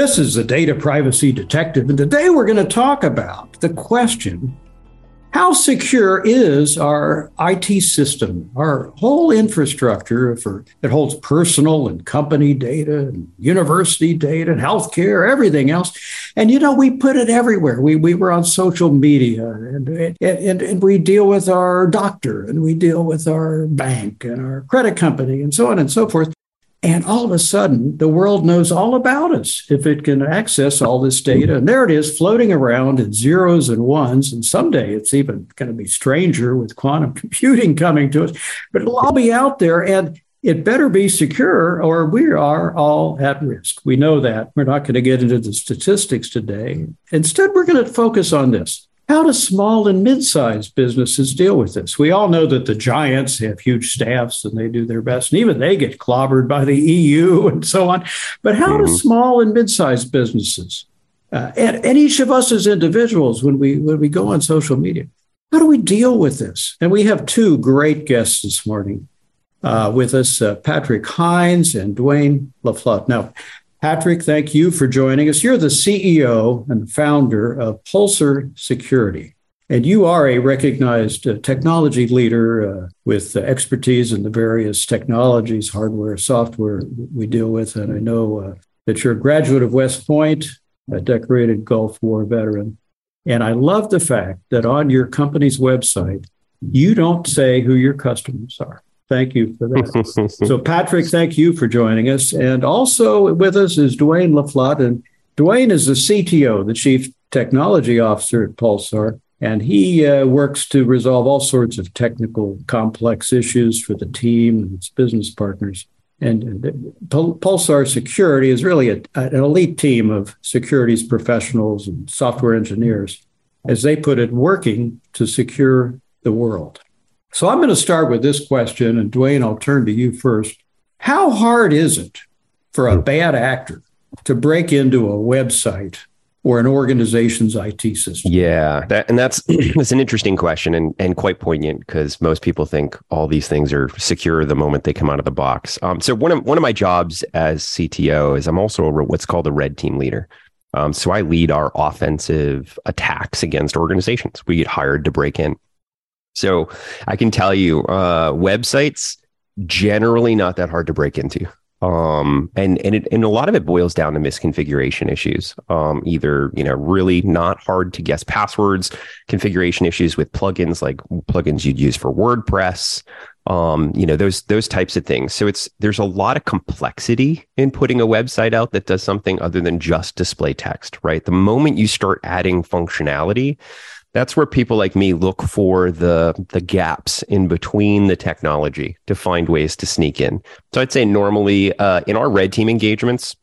This is the Data Privacy Detective, and today we're going to talk about the question how secure is our IT system, our whole infrastructure for that holds personal and company data and university data and healthcare, everything else? And you know, we put it everywhere. We we were on social media and and, and we deal with our doctor and we deal with our bank and our credit company and so on and so forth. And all of a sudden, the world knows all about us if it can access all this data. And there it is floating around in zeros and ones. And someday it's even going to be stranger with quantum computing coming to us, but it'll all be out there. And it better be secure or we are all at risk. We know that. We're not going to get into the statistics today. Instead, we're going to focus on this how do small and mid-sized businesses deal with this? We all know that the giants have huge staffs and they do their best, and even they get clobbered by the EU and so on. But how mm-hmm. do small and mid-sized businesses, uh, and, and each of us as individuals, when we when we go on social media, how do we deal with this? And we have two great guests this morning uh, with us, uh, Patrick Hynds and Duane Laflotte. Now, Patrick, thank you for joining us. You're the CEO and founder of Pulsar Security, and you are a recognized uh, technology leader uh, with uh, expertise in the various technologies, hardware, software we deal with. And I know uh, that you're a graduate of West Point, a decorated Gulf War veteran. And I love the fact that on your company's website, you don't say who your customers are. Thank you for that. so, Patrick, thank you for joining us. And also with us is Duane Laflotte. And Duane is the CTO, the Chief Technology Officer at Pulsar. And he uh, works to resolve all sorts of technical, complex issues for the team and its business partners. And Pulsar Security is really a, an elite team of securities professionals and software engineers, as they put it, working to secure the world. So I'm going to start with this question, and Duane, I'll turn to you first. How hard is it for a bad actor to break into a website or an organization's IT system? Yeah, that, and that's that's an interesting question and and quite poignant because most people think all these things are secure the moment they come out of the box. Um, so one of one of my jobs as CTO is I'm also a, what's called a red team leader. Um, so I lead our offensive attacks against organizations. We get hired to break in. So I can tell you, uh, websites generally not that hard to break into. Um, and and it, and a lot of it boils down to misconfiguration issues. Um, either you know really not hard to guess passwords, configuration issues with plugins like plugins you'd use for WordPress. Um, you know those those types of things. So it's there's a lot of complexity in putting a website out that does something other than just display text. Right, the moment you start adding functionality, that's where people like me look for the the gaps in between the technology to find ways to sneak in. So I'd say normally uh, in our red team engagements,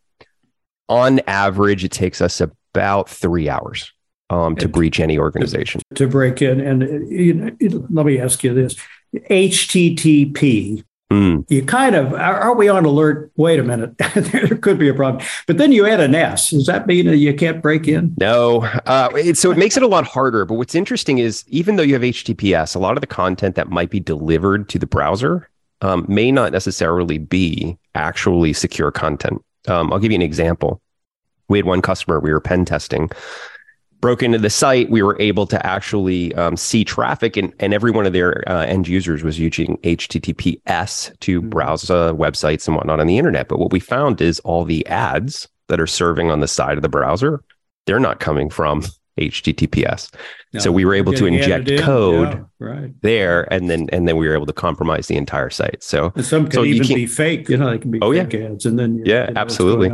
on average, it takes us about three hours um, to breach any organization. To break in, and you know, let me ask you this: HTTP Mm. You kind of are, we on alert? Wait a minute, there could be a problem. But then you add an S. Does that mean that you can't break in? No. Uh, it, so it makes it a lot harder. But what's interesting is even though you have HTTPS, a lot of the content that might be delivered to the browser um, may not necessarily be actually secure content. Um, I'll give you an example. We had one customer we were pen testing broke into the site, we were able to actually um, see traffic, and, and every one of their uh, end users was using HTTPS to mm-hmm. browse uh, websites and whatnot on the internet. But what we found is all the ads that are serving on the side of the browser, they're not coming from HTTPS. No, so we were able to inject code yeah, right. there, and then and then we were able to compromise the entire site. So and some can so even be fake. You know, they can be oh, fake yeah. ads, and then yeah, absolutely.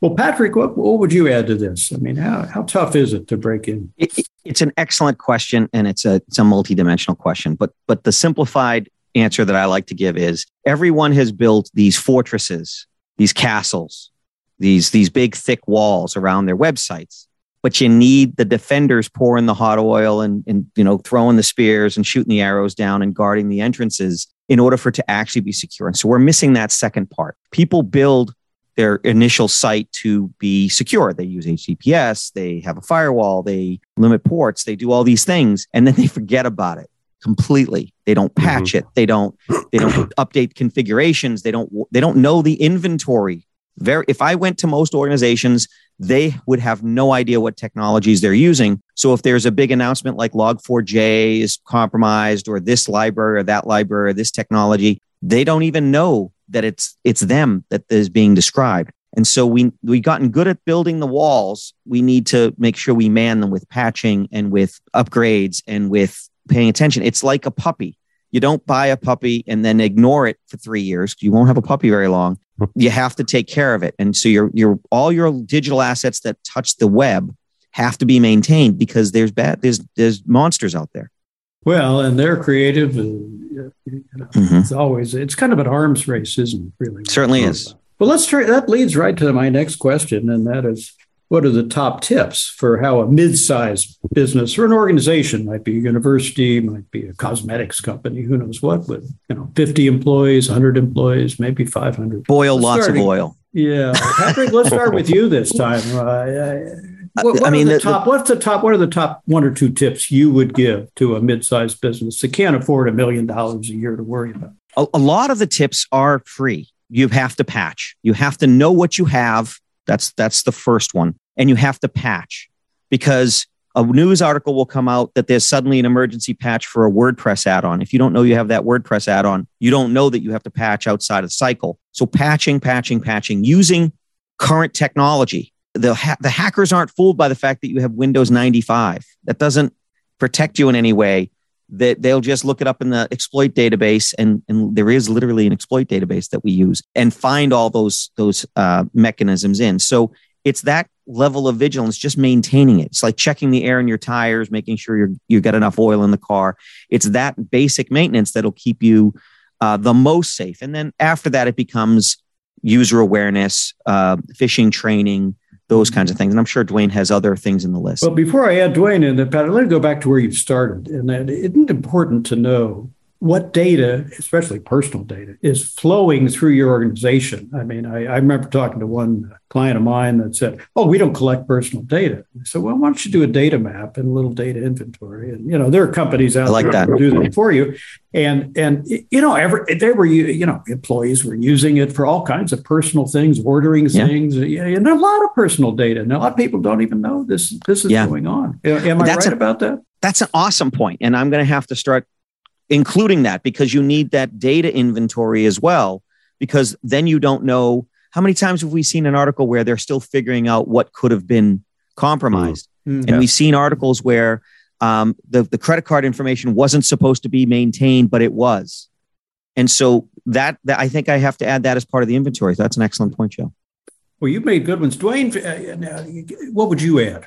Well, Patrick, what, what would you add to this? I mean, how how tough is it to break in? It, it's an excellent question, and it's a it's a multidimensional question. But but the simplified answer that I like to give is everyone has built these fortresses, these castles, these these big thick walls around their websites but you need the defenders pouring the hot oil and, and you know throwing the spears and shooting the arrows down and guarding the entrances in order for it to actually be secure. And so we're missing that second part. People build their initial site to be secure. They use HTTPS, they have a firewall, they limit ports, they do all these things, and then they forget about it completely. They don't patch mm-hmm. it. They don't they don't update configurations. They don't they don't know the inventory Very, if I went to most organizations, they would have no idea what technologies they're using. So if there's a big announcement like Log4j is compromised or this library or that library or this technology, they don't even know that it's it's them that is being described. And so we we've gotten good at building the walls. We need to make sure we man them with patching and with upgrades and with paying attention. It's like a puppy. You don't buy a puppy and then ignore it for three years. You won't have a puppy very long. You have to take care of it. And so your your all your digital assets that touch the web have to be maintained because there's bad there's there's monsters out there. Well, and they're creative, and you know, mm-hmm. it's always it's kind of an arms race, isn't it? Really, certainly is. Well, let's try. That leads right to my next question, and that is, what are the top tips for how a mid-sized business or an organization might be a university, might be a cosmetics company, who knows what, with you know, fifty employees, hundred employees, maybe five hundred. Boil let's lots of oil. Yeah, Patrick. let's start with you this time. Uh, what, what I mean, the, the top. The, what's the top? What are the top one or two tips you would give to a mid-sized business that can't afford a million dollars a year to worry about? A, a lot of the tips are free. You have to patch. You have to know what you have. That's that's the first one, and you have to patch because a news article will come out that there's suddenly an emergency patch for a WordPress add-on. If you don't know you have that WordPress add-on, you don't know that you have to patch outside of the cycle. So patching, patching, patching, using current technology the ha- the hackers aren't fooled by the fact that you have Windows 95. That doesn't protect you in any way. That they'll just look it up in the exploit database, and, and there is literally an exploit database that we use, and find all those those uh, mechanisms in. So it's that level of vigilance, just maintaining it. It's like checking the air in your tires, making sure you you get enough oil in the car. It's that basic maintenance that'll keep you uh, the most safe. And then after that, it becomes user awareness, uh, phishing training, those mm-hmm. kinds of things. And I'm sure Duane has other things in the list. But before I add Duane in, Pat, let me go back to where you started. And it isn't important to know what data, especially personal data, is flowing through your organization. I mean, I, I, remember talking to one client of mine that said, "Oh, we don't collect personal data." So, well, why don't you do a data map and a little data inventory? And you know, there are companies out like there that do that for you. And and you know, every they were you know employees were using it for all kinds of personal things, ordering yeah. things, and a lot of personal data. And a lot of people don't even know this this is yeah. going on. Am I that's right a, about that? That's an awesome point, and I'm going to have to start including that because you need that data inventory as well because then you don't know how many times have we seen an article where they're still figuring out what could have been compromised. Mm-hmm. and yeah. we've seen articles where um, the, the credit card information wasn't supposed to be maintained but it was. And so that, that i think i have to add that as part of the inventory. So that's an excellent point joe. Well you've made good ones. Duane uh, uh, what would you add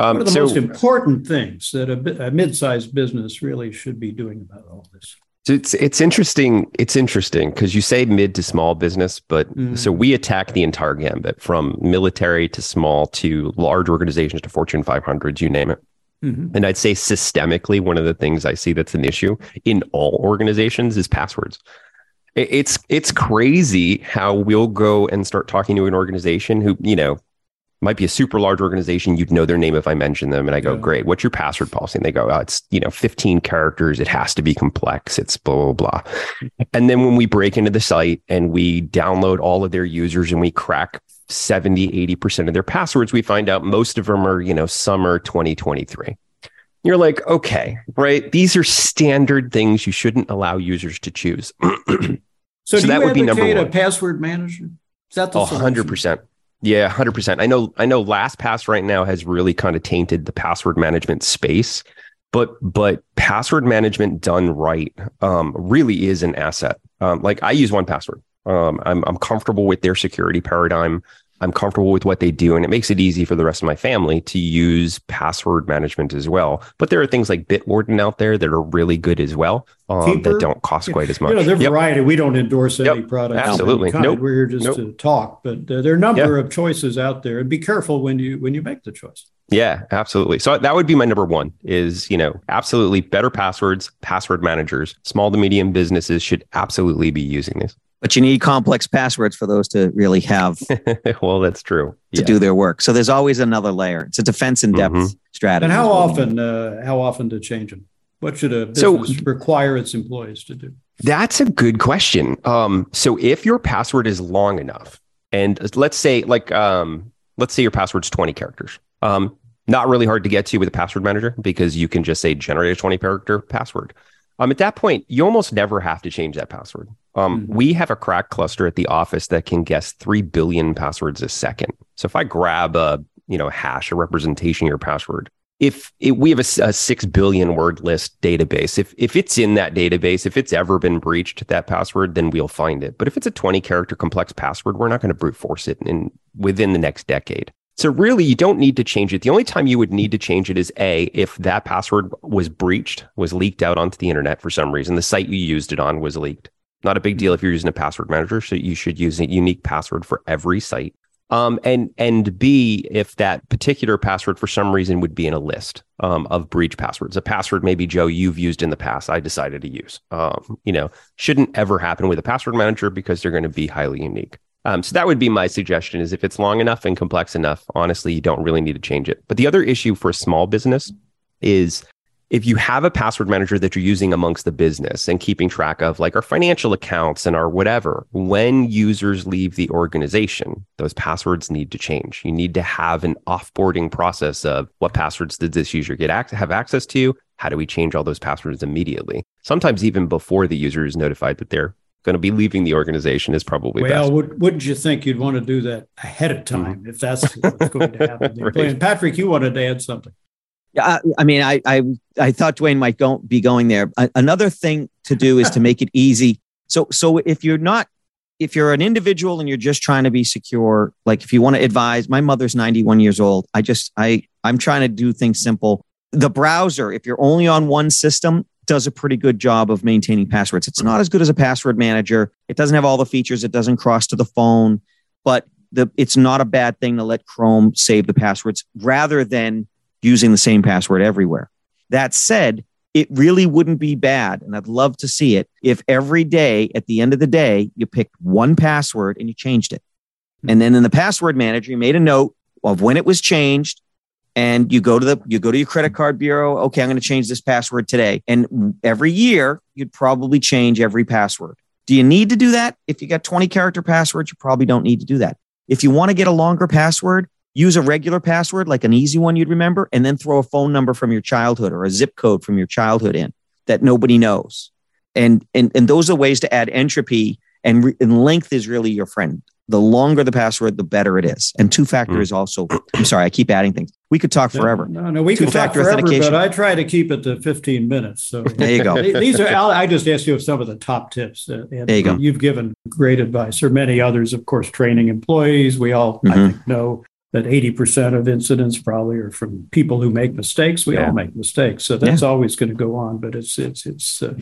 um, what are the so, most important things that a, a mid-sized business really should be doing about all this? It's it's interesting. It's interesting because you say mid to small business, but mm-hmm. so we attack the entire gambit from military to small to large organizations to Fortune 500s, you name it. Mm-hmm. And I'd say systemically, one of the things I see that's an issue in all organizations is passwords. It's it's crazy how we'll go and start talking to an organization who you know might be a super large organization. You'd know their name if I mention them. And I go, yeah. great. What's your password policy? And they go, oh, it's, you know, 15 characters. It has to be complex. It's blah, blah, blah. and then when we break into the site and we download all of their users and we crack 70, 80% of their passwords, we find out most of them are, you know, summer 2023. You're like, okay, right. These are standard things you shouldn't allow users to choose. so, so that would be number one. a password manager? Is that the hundred percent? Yeah, hundred percent. I know. I know. LastPass right now has really kind of tainted the password management space, but but password management done right um, really is an asset. Um, like I use 1Password. Um, I'm I'm comfortable with their security paradigm. I'm comfortable with what they do, and it makes it easy for the rest of my family to use password management as well. But there are things like Bitwarden out there that are really good as well um, that don't cost quite as much. You know, their yep. variety. We don't endorse any product. Absolutely, nope. We're here just nope. to talk, but uh, there are a number yep. of choices out there, and be careful when you when you make the choice. Yeah, absolutely. So that would be my number one. Is you know absolutely better passwords, password managers. Small to medium businesses should absolutely be using these. But you need complex passwords for those to really have. well, that's true. To yeah. do their work. So there's always another layer. It's a defense in depth mm-hmm. strategy. And how often? Uh, how often to change them? What should a business so, require its employees to do? That's a good question. Um, so if your password is long enough, And let's say, like, um, let's say your password's 20 characters. Um, not really hard to get to with a password manager because you can just say generate a 20 character password. Um, at that point, you almost never have to change that password. Um, mm-hmm. We have a crack cluster at the office that can guess 3 billion passwords a second. So if I grab a, you know, hash, a representation of your password, if it, we have a, a, 6 billion word list database, if, if it's in that database, if it's ever been breached, that password, then we'll find it. But if it's a 20 character complex password, we're not going to brute force it in within the next decade. So really, you don't need to change it. The only time you would need to change it is A, if that password was breached, was leaked out onto the internet for some reason, the site you used it on was leaked. Not a big deal if you're using a password manager. So you should use a unique password for every site. Um, and and B, if that particular password for some reason would be in a list um, of breach passwords, a password maybe Joe you've used in the past, I decided to use. Um, you know, shouldn't ever happen with a password manager because they're going to be highly unique. Um, so that would be my suggestion: is if it's long enough and complex enough, honestly, you don't really need to change it. But the other issue for a small business is if you have a password manager that you're using amongst the business and keeping track of like our financial accounts and our whatever, when users leave the organization, those passwords need to change. You need to have an offboarding process of what passwords did this user get ac- have access to? How do we change all those passwords immediately? Sometimes even before the user is notified that they're going to be leaving the organization is probably well. Best. Would, wouldn't you think you'd want to do that ahead of time mm-hmm. if that's what's going to happen? right. Patrick, you wanted to add something. Yeah, I, mean, I, I I thought Duane might go, be going there. another thing to do is to make it easy. So so if you're not if you're an individual and you're just trying to be secure, like if you want to advise, my mother's 91 years old. I just I I'm trying to do things simple. The browser, if you're only on one system, does a pretty good job of maintaining passwords. It's not as good as a password manager. It doesn't have all the features. It doesn't cross to the phone, but the, it's not a bad thing to let Chrome save the passwords rather than using the same password everywhere. That said, it really wouldn't be bad, and I'd love to see it if every day at the end of the day you picked one password and you changed it. And then in the password manager, you made a note of when it was changed and you go to the you go to your credit card bureau okay i'm going to change this password today and every year you'd probably change every password do you need to do that if you got 20 character passwords you probably don't need to do that if you want to get a longer password use a regular password, like an easy one you'd remember, and then throw a phone number from your childhood or a zip code from your childhood in that nobody knows. And, and, and those are ways to add entropy and, re- and length is really your friend. The longer the password, the better it is. And two factor mm. is also, I'm sorry, I keep adding things. We could talk forever. No, no, no we could talk forever, but I try to keep it to 15 minutes. So there you go. These are, i'll just asked you some of the top tips. Uh, there you go. You've given great advice, or many others, of course, training employees. We all, mm-hmm. I think, know that 80% of incidents probably are from people who make mistakes. We yeah. all make mistakes. So that's yeah. always going to go on, but it's, it's, it's, uh,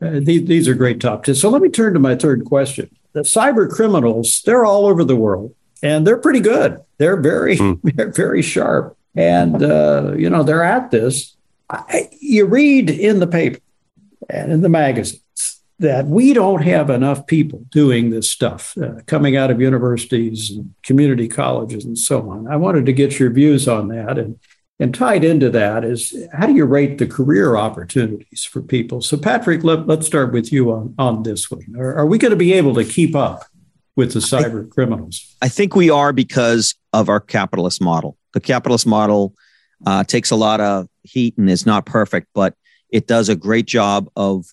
uh, these, these are great top tips. So let me turn to my third question. The cyber criminals, they're all over the world and they're pretty good. They're very, mm. they're very sharp. And, uh, you know, they're at this. I, you read in the paper and in the magazine that we don't have enough people doing this stuff uh, coming out of universities and community colleges and so on. I wanted to get your views on that. And, and tied into that is how do you rate the career opportunities for people? So, Patrick, let, us start with you on, on this one. Are, are we going to be able to keep up with the cyber I, criminals? I think we are because of our capitalist model. The capitalist model uh, takes a lot of heat and is not perfect, but it does a great job of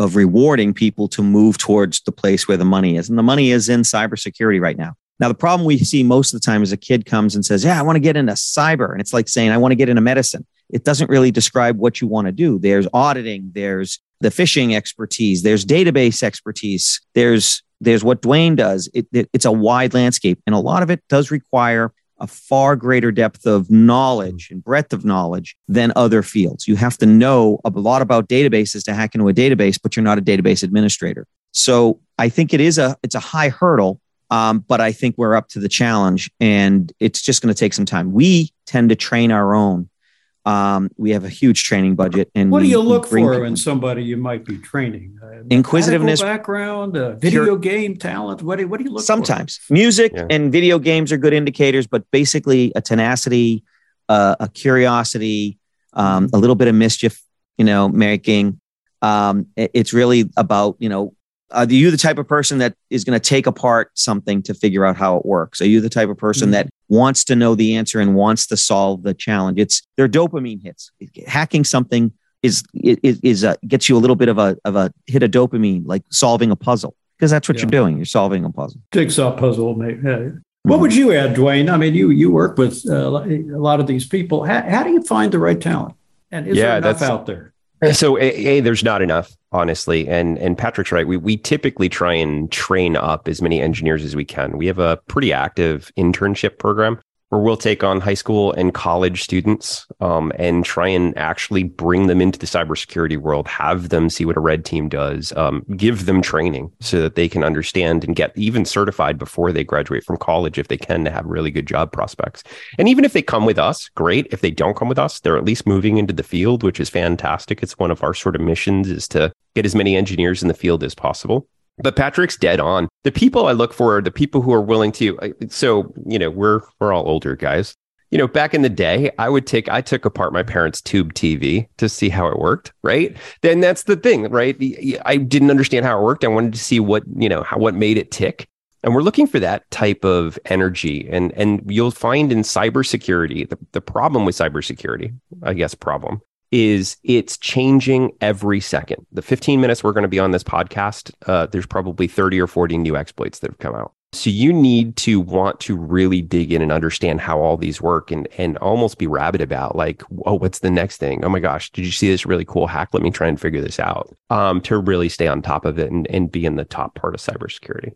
of rewarding people to move towards the place where the money is. And the money is in cybersecurity right now. Now, the problem we see most of the time is a kid comes and says, Yeah, I want to get into cyber. And it's like saying, I want to get into medicine. It doesn't really describe what you want to do. There's auditing, there's the phishing expertise, there's database expertise, there's there's what Duane does. It, it, it's a wide landscape, and a lot of it does require a far greater depth of knowledge and breadth of knowledge than other fields. You have to know a lot about databases to hack into a database, but you're not a database administrator. So I think it is a it's a high hurdle, um, but I think we're up to the challenge, and it's just going to take some time. We tend to train our own um, we have a huge training budget. And what do you look for in somebody you might be training? Uh, Inquisitiveness, background, uh, video pure, game talent. What do, what do you look for sometimes, for? music yeah. and video games are good indicators, but basically a tenacity, uh, a curiosity, um, a little bit of mischief, you know, making. Um, it, it's really about you know are you the type of person that is going to take apart something to figure out how it works? Are you the type of person mm-hmm. that wants to know the answer and wants to solve the challenge? It's their dopamine hits. Hacking something is is, is a, gets you a little bit of a of a hit of dopamine, like solving a puzzle, because that's what yeah. you're doing. You're solving a puzzle. Jigsaw puzzle, mate. Yeah. What mm-hmm. would you add, Duane? I mean, you you work with uh, a lot of these people. How, how do you find the right talent? And is yeah, there enough out there? So a, a, there's not enough, honestly. And and Patrick's right. We we typically try and train up as many engineers as we can. We have a pretty active internship program where we'll take on high school and college students um, and try and actually bring them into the cybersecurity world, have them see what a red team does, um, give them training so that they can understand and get even certified before they graduate from college if they can to have really good job prospects. And even if they come with us, great. If they don't come with us, they're at least moving into the field, which is fantastic. It's one of our sort of missions is to get as many engineers in the field as possible. But Patrick's dead on. The people I look for are the people who are willing to. So you know, we're we're all older guys. You know, back in the day, I would take I took apart my parents' tube TV to see how it worked. Right. Then that's the thing, right? I didn't understand how it worked. I wanted to see what you know how what made it tick. And we're looking for that type of energy. And and you'll find in cybersecurity, the, the problem with cybersecurity, I guess problem, is it's changing every second. The 15 minutes we're going to be on this podcast, uh, there's probably 30 or 40 new exploits that have come out. So you need to want to really dig in and understand how all these work and and almost be rabid about like, oh, what's the next thing? Oh my gosh, did you see this really cool hack? Let me try and figure this out. Um, to really stay on top of it and, and be in the top part of cybersecurity.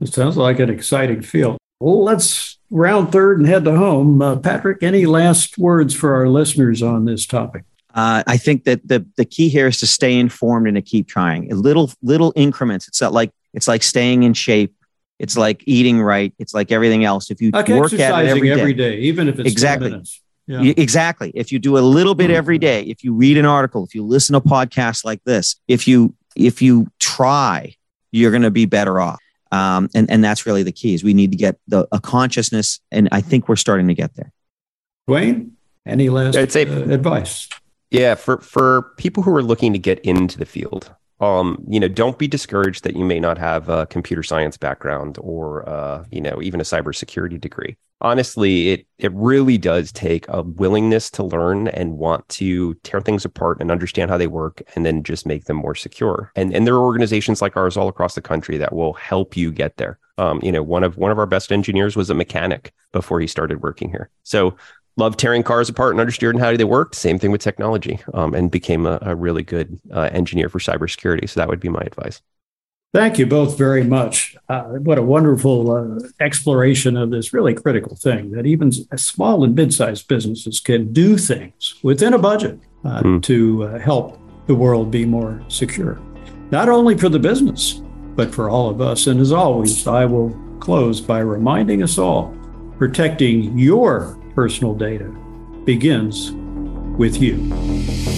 It sounds like an exciting field. Well, let's round third and head to home. Uh, Patrick, any last words for our listeners on this topic? Uh, I think that the the key here is to stay informed and to keep trying. Little little increments. It's not like it's like staying in shape. It's like eating right. It's like everything else. If you like work at it every day, every day, even if it's exactly. Yeah. Exactly. If you do a little bit every day, if you read an article, if you listen to podcasts like this, if you if you try, you're going to be better off. Um, and and that's really the key. Is we need to get the a consciousness, and I think we're starting to get there. Duane, any last I'd say, uh, advice? Yeah, for for people who are looking to get into the field, um, you know, don't be discouraged that you may not have a computer science background or uh, you know, even a cybersecurity degree. Honestly, it it really does take a willingness to learn and want to tear things apart and understand how they work and then just make them more secure. And and there are organizations like ours all across the country that will help you get there. Um, you know, one of one of our best engineers was a mechanic before he started working here. So loved tearing cars apart and understanding how they worked. Same thing with technology, um, and became a, a really good uh, engineer for cybersecurity. So that would be my advice. Thank you both very much. Uh, what a wonderful uh, exploration of this really critical thing that even small and mid-sized businesses can do things within a budget mm. to uh, help the world be more secure, not only for the business but for all of us. And as always, I will close by reminding us all protecting your personal data begins with you.